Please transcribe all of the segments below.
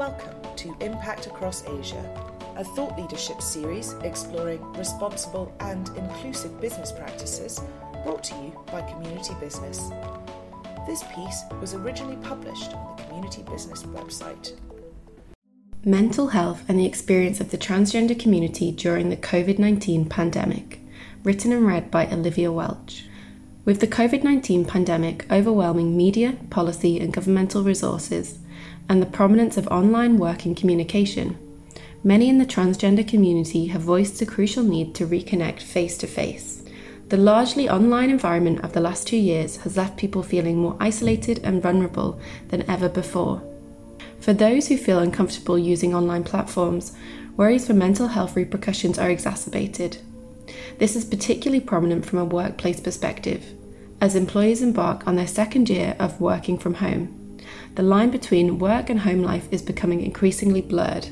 Welcome to Impact Across Asia, a thought leadership series exploring responsible and inclusive business practices brought to you by Community Business. This piece was originally published on the Community Business website. Mental health and the experience of the transgender community during the COVID 19 pandemic, written and read by Olivia Welch. With the COVID 19 pandemic overwhelming media, policy, and governmental resources, and the prominence of online work and communication, many in the transgender community have voiced the crucial need to reconnect face to face. The largely online environment of the last two years has left people feeling more isolated and vulnerable than ever before. For those who feel uncomfortable using online platforms, worries for mental health repercussions are exacerbated. This is particularly prominent from a workplace perspective, as employees embark on their second year of working from home the line between work and home life is becoming increasingly blurred,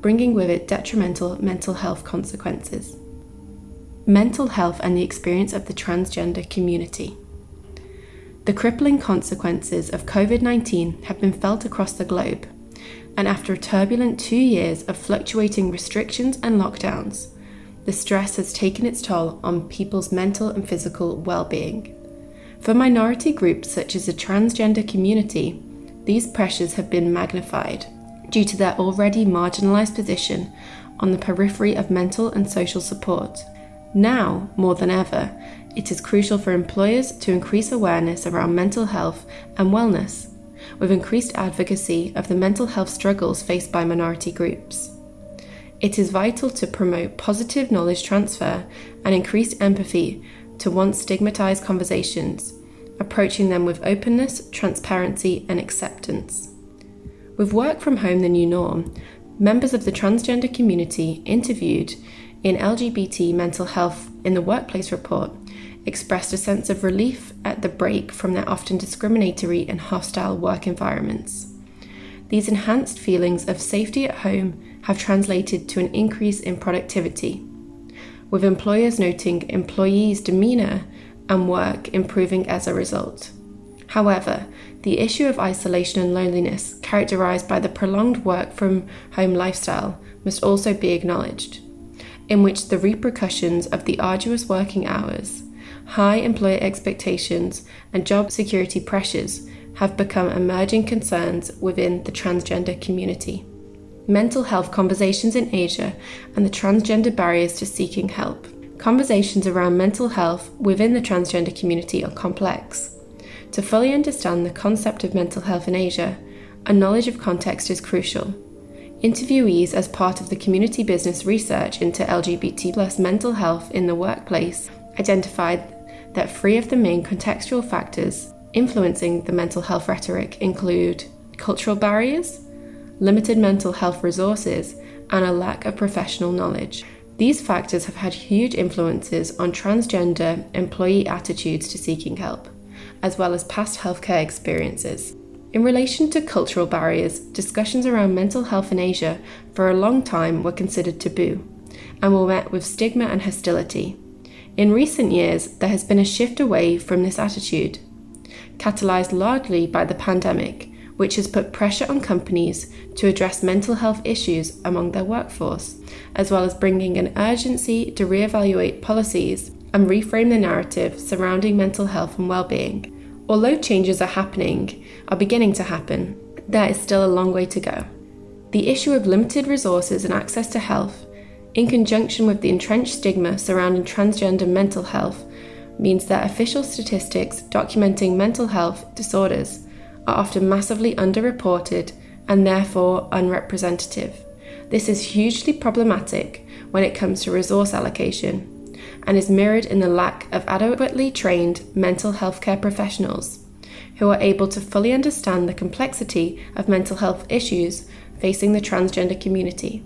bringing with it detrimental mental health consequences. Mental health and the experience of the transgender community. The crippling consequences of COVID 19 have been felt across the globe, and after a turbulent two years of fluctuating restrictions and lockdowns, the stress has taken its toll on people's mental and physical well being. For minority groups such as the transgender community, these pressures have been magnified due to their already marginalised position on the periphery of mental and social support. Now, more than ever, it is crucial for employers to increase awareness around mental health and wellness, with increased advocacy of the mental health struggles faced by minority groups. It is vital to promote positive knowledge transfer and increased empathy to once stigmatised conversations approaching them with openness, transparency, and acceptance. With work from home the new norm, members of the transgender community interviewed in LGBT Mental Health in the Workplace report expressed a sense of relief at the break from their often discriminatory and hostile work environments. These enhanced feelings of safety at home have translated to an increase in productivity, with employers noting employees' demeanour and work improving as a result. However, the issue of isolation and loneliness, characterized by the prolonged work from home lifestyle, must also be acknowledged, in which the repercussions of the arduous working hours, high employer expectations, and job security pressures have become emerging concerns within the transgender community. Mental health conversations in Asia and the transgender barriers to seeking help. Conversations around mental health within the transgender community are complex. To fully understand the concept of mental health in Asia, a knowledge of context is crucial. Interviewees, as part of the community business research into LGBT plus mental health in the workplace, identified that three of the main contextual factors influencing the mental health rhetoric include cultural barriers, limited mental health resources, and a lack of professional knowledge. These factors have had huge influences on transgender employee attitudes to seeking help, as well as past healthcare experiences. In relation to cultural barriers, discussions around mental health in Asia for a long time were considered taboo and were met with stigma and hostility. In recent years, there has been a shift away from this attitude, catalysed largely by the pandemic, which has put pressure on companies to address mental health issues among their workforce as well as bringing an urgency to re-evaluate policies and reframe the narrative surrounding mental health and well-being. Although changes are happening, are beginning to happen, there is still a long way to go. The issue of limited resources and access to health, in conjunction with the entrenched stigma surrounding transgender mental health, means that official statistics documenting mental health disorders are often massively underreported and therefore unrepresentative. This is hugely problematic when it comes to resource allocation and is mirrored in the lack of adequately trained mental health care professionals who are able to fully understand the complexity of mental health issues facing the transgender community,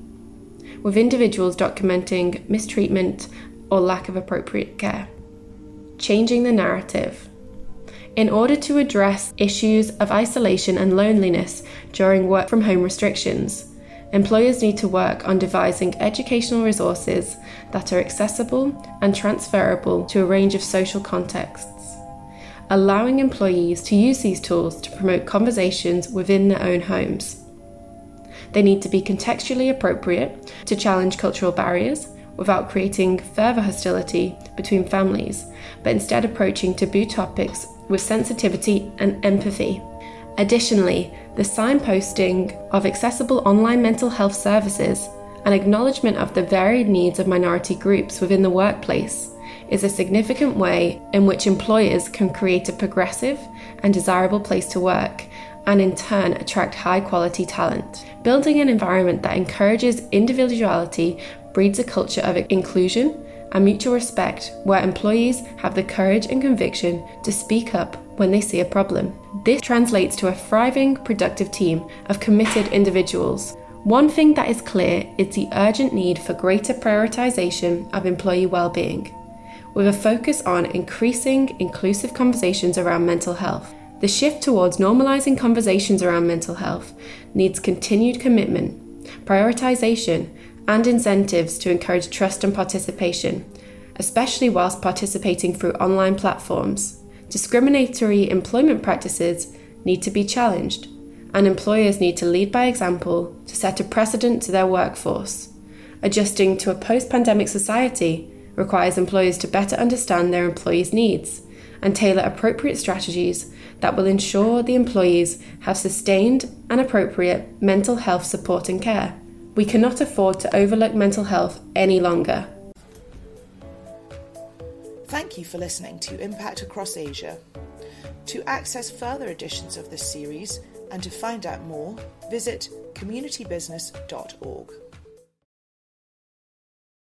with individuals documenting mistreatment or lack of appropriate care. Changing the narrative. In order to address issues of isolation and loneliness during work from home restrictions, employers need to work on devising educational resources that are accessible and transferable to a range of social contexts, allowing employees to use these tools to promote conversations within their own homes. They need to be contextually appropriate to challenge cultural barriers without creating further hostility between families, but instead approaching taboo topics with sensitivity and empathy. Additionally, the signposting of accessible online mental health services and acknowledgement of the varied needs of minority groups within the workplace is a significant way in which employers can create a progressive and desirable place to work and in turn attract high quality talent. Building an environment that encourages individuality breeds a culture of inclusion and mutual respect where employees have the courage and conviction to speak up when they see a problem. This translates to a thriving, productive team of committed individuals. One thing that is clear is the urgent need for greater prioritization of employee well-being, with a focus on increasing inclusive conversations around mental health. The shift towards normalizing conversations around mental health needs continued commitment, prioritization, and incentives to encourage trust and participation, especially whilst participating through online platforms. Discriminatory employment practices need to be challenged, and employers need to lead by example to set a precedent to their workforce. Adjusting to a post pandemic society requires employers to better understand their employees' needs and tailor appropriate strategies that will ensure the employees have sustained and appropriate mental health support and care. We cannot afford to overlook mental health any longer. Thank you for listening to Impact Across Asia. To access further editions of this series and to find out more, visit communitybusiness.org.